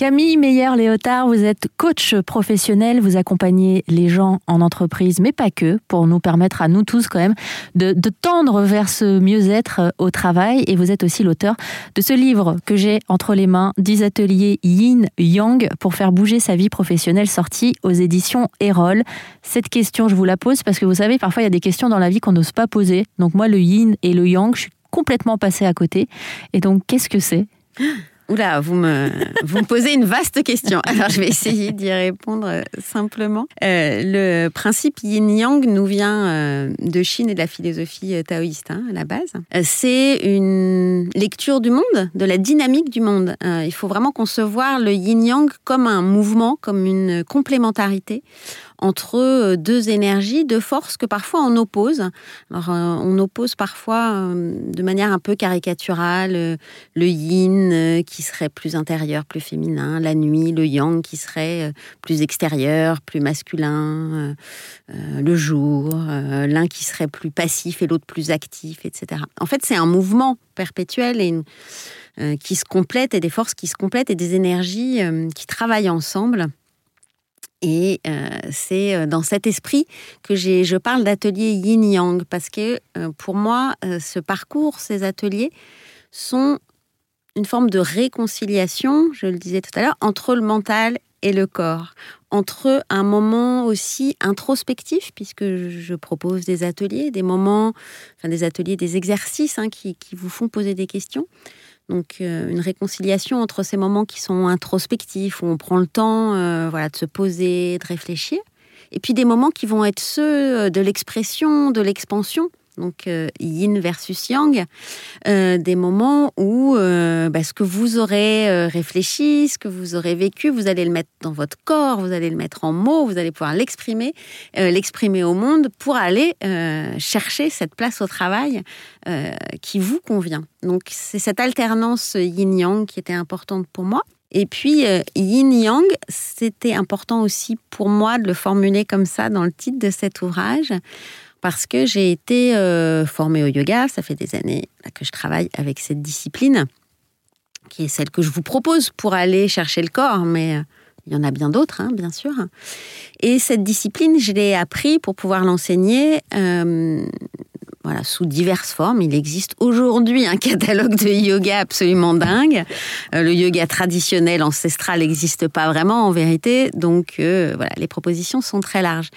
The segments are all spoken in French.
Camille Meyer-Léotard, vous êtes coach professionnel, vous accompagnez les gens en entreprise, mais pas que, pour nous permettre à nous tous quand même de, tendre vers ce mieux-être au travail. Et vous êtes aussi l'auteur de ce livre que j'ai entre les mains, 10 ateliers Yin Yang pour faire bouger sa vie professionnelle, sorti aux éditions Erol. Cette question, je vous la pose parce que vous savez, parfois il y a des questions dans la vie qu'on n'ose pas poser. Donc moi, le Yin et le Yang, je suis complètement passée à côté. Et donc, qu'est-ce que c'est? Oula, vous me, vous me posez une vaste question. Alors, je vais essayer d'y répondre euh, simplement. Euh, le principe yin-yang nous vient euh, de Chine et de la philosophie taoïste hein, à la base. C'est une lecture du monde, de la dynamique du monde. il faut vraiment concevoir le yin-yang comme un mouvement, comme une complémentarité entre euh, deux énergies, deux forces que parfois on oppose. Alors, euh, on oppose parfois euh, de manière un peu caricaturale le yin qui serait plus intérieur, plus féminin, la nuit, le yang qui serait plus extérieur, plus masculin, le jour, l'un qui serait plus passif et l'autre plus actif, etc. En fait, c'est un mouvement perpétuel et qui se complète et des forces qui se complètent et des énergies qui travaillent ensemble et euh, c'est euh, dans cet esprit que je parle d'atelier yin-yang, parce que euh, pour moi, ce parcours, ces ateliers, sont une forme de réconciliation, je le disais tout à l'heure, entre le mental et le corps, entre un moment aussi introspectif, puisque je propose des ateliers, des moments, enfin des ateliers, des exercices hein, qui, qui, vous font poser des questions, donc euh, une réconciliation entre ces moments qui sont introspectifs, où on prend le temps euh, voilà, de se poser, de réfléchir, et puis des moments qui vont être ceux euh, de l'expression, de l'expansion, donc euh, yin versus yang, euh, des moments où euh, bah, ce que vous aurez réfléchi, ce que vous aurez vécu, vous allez le mettre dans votre corps, vous allez le mettre en mots, vous allez pouvoir l'exprimer, l'exprimer au monde pour aller chercher cette place au travail qui vous convient. Donc c'est cette alternance yin-yang qui était importante pour moi. Et puis, yin-yang, c'était important aussi pour moi de le formuler comme ça dans le titre de cet ouvrage, parce que j'ai été euh, formée au yoga. Ça fait des années que je travaille avec cette discipline, qui est celle que je vous propose pour aller chercher le corps, mais euh, il y en a bien d'autres, hein, bien sûr. Et cette discipline, je l'ai appris pour pouvoir l'enseigner. Euh, voilà, sous diverses formes. Il existe aujourd'hui un catalogue de yoga absolument dingue. le yoga traditionnel ancestral n'existe pas vraiment en vérité, donc voilà, les propositions sont très larges.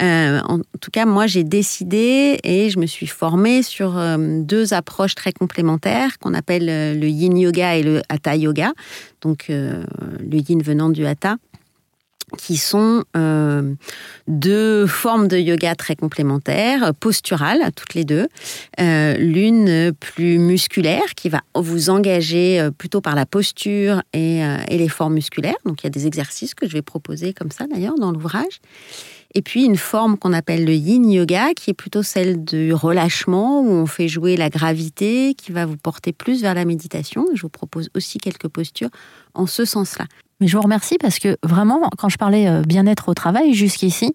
Euh, en tout cas, moi, j'ai décidé et je me suis formée sur euh, deux approches très complémentaires qu'on appelle euh, le yin yoga et le hatha yoga. Donc, le yin venant du hatha qui sont deux formes de yoga très complémentaires, posturales, toutes les deux. L'une plus musculaire, qui va vous engager plutôt par la posture et, et les formes musculaires. Donc il y a des exercices que je vais proposer comme ça d'ailleurs dans l'ouvrage. Et puis une forme qu'on appelle le yin yoga, qui est plutôt celle du relâchement, où on fait jouer la gravité, qui va vous porter plus vers la méditation. Je vous propose aussi quelques postures en ce sens-là. Mais je vous remercie parce que vraiment, quand je parlais euh, bien-être au travail jusqu'ici,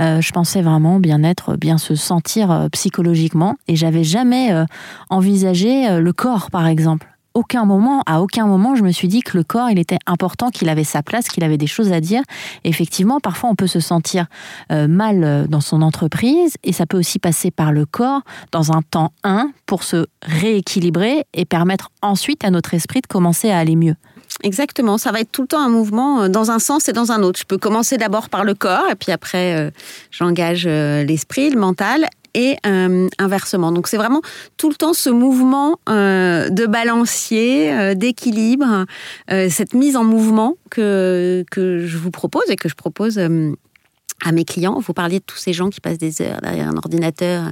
euh, je pensais vraiment bien-être, bien se sentir euh, psychologiquement, et j'avais jamais envisagé le corps, par exemple aucun moment, à aucun moment, je me suis dit que le corps, il était important, qu'il avait sa place, qu'il avait des choses à dire. effectivement, parfois, on peut se sentir euh, mal euh, dans son entreprise et ça peut aussi passer par le corps dans un temps 1 pour se rééquilibrer et permettre ensuite à notre esprit de commencer à aller mieux. Exactement, ça va être tout le temps un mouvement euh, dans un sens et dans un autre. Je peux commencer d'abord par le corps et puis après j'engage l'esprit, le mental et euh, inversement. Donc c'est vraiment tout le temps ce mouvement euh, de balancier, euh, d'équilibre, cette mise en mouvement que, que je vous propose et que je propose à mes clients. Vous parliez de tous ces gens qui passent des heures derrière un ordinateur,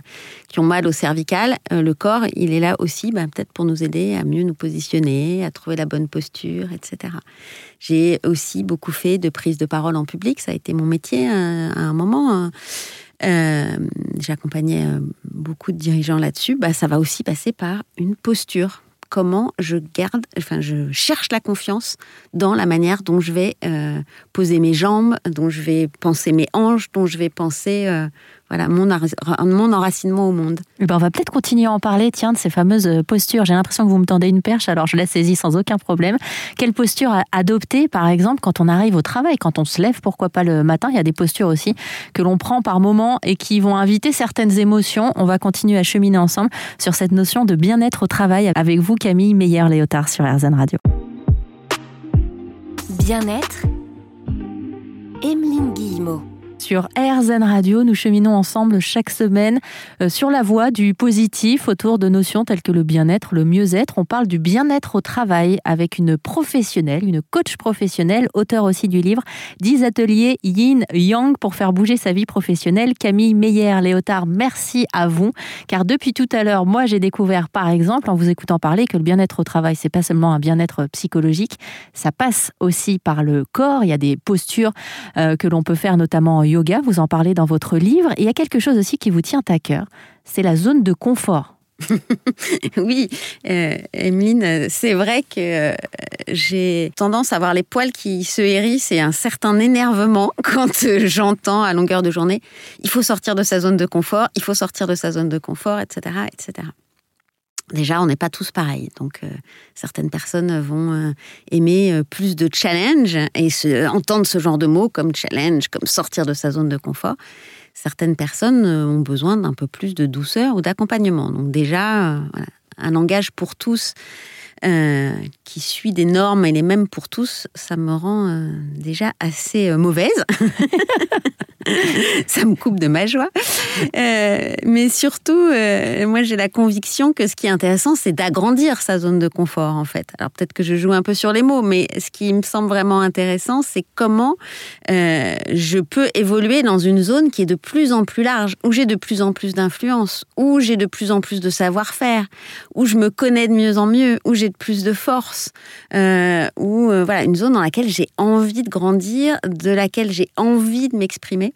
qui ont mal au cervical. le corps, il est là aussi, bah, peut-être pour nous aider à mieux nous positionner, à trouver la bonne posture, etc. J'ai aussi beaucoup fait de prise de parole en public. Ça a été mon métier à un moment. Euh, j'accompagnais euh, beaucoup de dirigeants là-dessus. Bah, ça va aussi passer par une posture. Comment je garde, enfin, je cherche la confiance dans la manière dont je vais euh, poser mes jambes, dont je vais penser mes hanches, dont je vais penser voilà, mon, mon enracinement au monde. Eh ben on va peut-être continuer à en parler, tiens, de ces fameuses euh, postures. J'ai l'impression que vous me tendez une perche, alors je la saisis sans aucun problème. Quelle posture adopter, par exemple, quand on arrive au travail, quand on se lève, pourquoi pas le matin? Il y a des postures aussi que l'on prend par moment et qui vont inviter certaines émotions. On va continuer à cheminer ensemble sur cette notion de bien-être au travail avec vous, Camille Meyer-Léotard, sur RZN Radio. Bien-être, Emeline Guillemot. Sur RZN Radio, nous cheminons ensemble chaque semaine euh, sur la voie du positif autour de notions telles que le bien-être, le mieux-être. On parle du bien-être au travail avec une professionnelle, une coach professionnelle, auteur aussi du livre 10 ateliers Yin Yang pour faire bouger sa vie professionnelle. Camille Meyer-Léotard, merci à vous. Car depuis tout à l'heure, moi j'ai découvert par exemple en vous écoutant parler que le bien-être au travail, c'est pas seulement un bien-être psychologique, ça passe aussi par le corps. Il y a des postures euh, que l'on peut faire notamment en yoga, vous en parlez dans votre livre. Et il y a quelque chose aussi qui vous tient à cœur, c'est la zone de confort. oui, euh, Emeline, c'est vrai que euh, j'ai tendance à avoir les poils qui se hérissent et un certain énervement quand euh, j'entends à longueur de journée il faut sortir de sa zone de confort, il faut sortir de sa zone de confort, etc. etc. Déjà, on n'est pas tous pareils. Donc, euh, certaines personnes vont euh, aimer euh, plus de challenge et se, entendre ce genre de mots comme challenge, comme sortir de sa zone de confort. Certaines personnes ont besoin d'un peu plus de douceur ou d'accompagnement. Donc, déjà, un langage pour tous qui suit des normes et les mêmes pour tous, ça me rend déjà assez mauvaise. ça me coupe de ma joie. Euh, mais surtout, euh, moi, j'ai la conviction que ce qui est intéressant, c'est d'agrandir sa zone de confort, en fait. Alors peut-être que je joue un peu sur les mots, mais ce qui me semble vraiment intéressant, c'est comment euh, je peux évoluer dans une zone qui est de plus en plus large, où j'ai de plus en plus d'influence, où j'ai de plus en plus de savoir-faire, où je me connais de mieux en mieux, où j'ai de plus de force, où voilà, une zone dans laquelle j'ai envie de grandir, de laquelle j'ai envie de m'exprimer.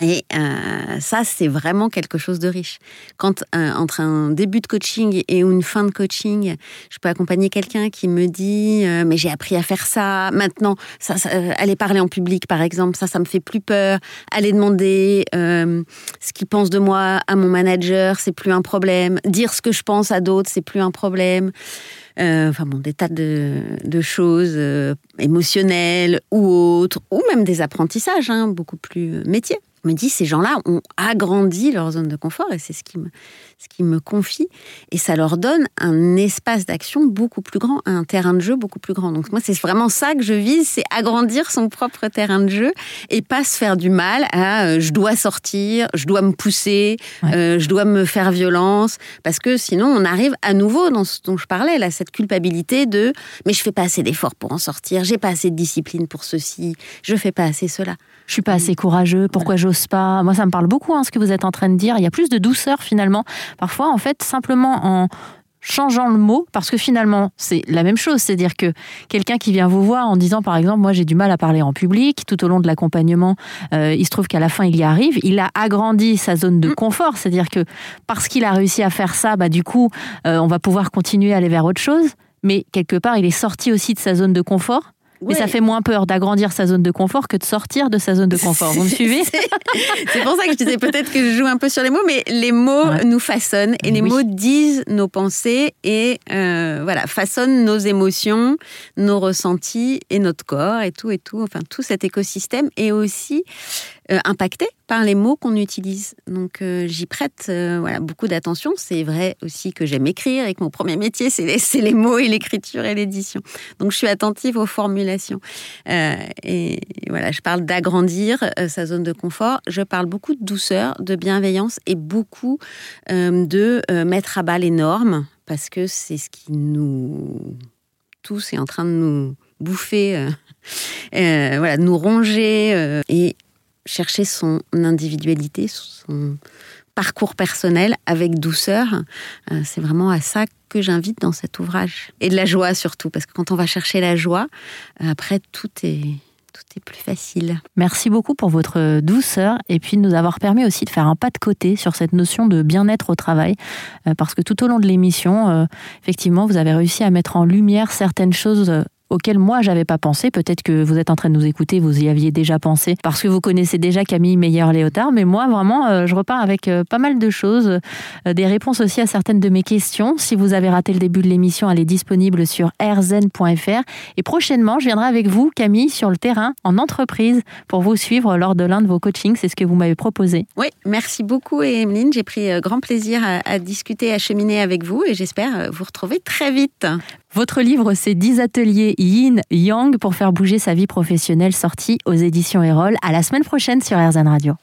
Et euh, ça, c'est vraiment quelque chose de riche. Quand euh, entre un début de coaching et une fin de coaching, je peux accompagner quelqu'un qui me dit euh, mais j'ai appris à faire ça. Maintenant, ça, aller parler en public, par exemple, ça, ça me fait plus peur. Aller demander ce qu'il pense de moi à mon manager, c'est plus un problème. Dire ce que je pense à d'autres, c'est plus un problème. enfin bon, des tas de, choses émotionnelles ou autres, ou même des apprentissages, hein, beaucoup plus métiers me dit ces gens-là ont agrandi leur zone de confort et c'est ce qui me ce qui me confie. Et ça leur donne un espace d'action beaucoup plus grand, un terrain de jeu beaucoup plus grand. Donc moi c'est vraiment ça que je vise, c'est agrandir son propre terrain de jeu et pas se faire du mal à euh, je dois sortir, je dois me pousser, euh, je dois me faire violence. Parce que sinon on arrive à nouveau dans ce dont je parlais là cette culpabilité de mais je fais pas assez d'efforts pour en sortir, j'ai pas assez de discipline pour ceci, je fais pas assez cela. Je suis pas assez courageux, pourquoi j'ose Moi, ça me parle beaucoup, hein, ce que vous êtes en train de dire. Il y a plus de douceur finalement. Parfois, en fait, simplement en changeant le mot, parce que finalement, c'est la même chose. C'est-à-dire que quelqu'un qui vient vous voir en disant, par exemple, moi j'ai du mal à parler en public, tout au long de l'accompagnement, euh, il se trouve qu'à la fin, il y arrive, il a agrandi sa zone de mm. confort. C'est-à-dire que parce qu'il a réussi à faire ça, bah, du coup, euh, on va pouvoir continuer à aller vers autre chose. Mais quelque part, il est sorti aussi de sa zone de confort. Mais ça fait moins peur d'agrandir sa zone de confort que de sortir de sa zone de confort. Vous me suivez? C'est pour ça que je disais peut-être que je joue un peu sur les mots, mais les mots nous façonnent et les mots disent nos pensées et euh, voilà façonnent nos émotions, nos ressentis et notre corps et tout et tout. Enfin tout cet écosystème est aussi euh, par les mots qu'on utilise. Donc euh, j'y prête euh, voilà, beaucoup d'attention. C'est vrai aussi que j'aime écrire et que mon premier métier, c'est les, les, mots et l'écriture et l'édition. Donc je suis attentive aux formulations. et voilà, je parle d'agrandir sa zone de confort. Je parle beaucoup de douceur, de bienveillance et beaucoup de mettre à bas les normes parce que c'est ce qui nous tous est en train de nous bouffer, voilà, nous ronger et chercher son individualité, son parcours personnel avec douceur. Euh, c'est vraiment à ça que j'invite dans cet ouvrage. Et de la joie surtout, parce que quand on va chercher la joie, euh, après tout est tout est plus facile. Merci beaucoup pour votre douceur et puis de nous avoir permis aussi de faire un pas de côté sur cette notion de bien-être au travail. Euh, parce que tout au long de l'émission, effectivement, vous avez réussi à mettre en lumière certaines choses auxquels moi j'avais pas pensé. Peut-être que vous êtes en train de nous écouter, vous y aviez déjà pensé parce que vous connaissez déjà Camille Meyer-Léotard. Mais moi, vraiment, euh, je repars avec euh, pas mal de choses, euh, des réponses aussi à certaines de mes questions. Si vous avez raté le début de l'émission, elle est disponible sur rzen.fr. Et prochainement, je viendrai avec vous, Camille, sur le terrain, en entreprise, pour vous suivre lors de l'un de vos coachings. C'est ce que vous m'avez proposé. Oui, merci beaucoup, Emeline. J'ai pris grand plaisir à discuter, à cheminer avec vous et j'espère vous retrouver très vite. Votre livre, c'est 10 ateliers Yin Yang pour faire bouger sa vie professionnelle, sorti aux éditions Erol. À la semaine prochaine sur RZN Radio.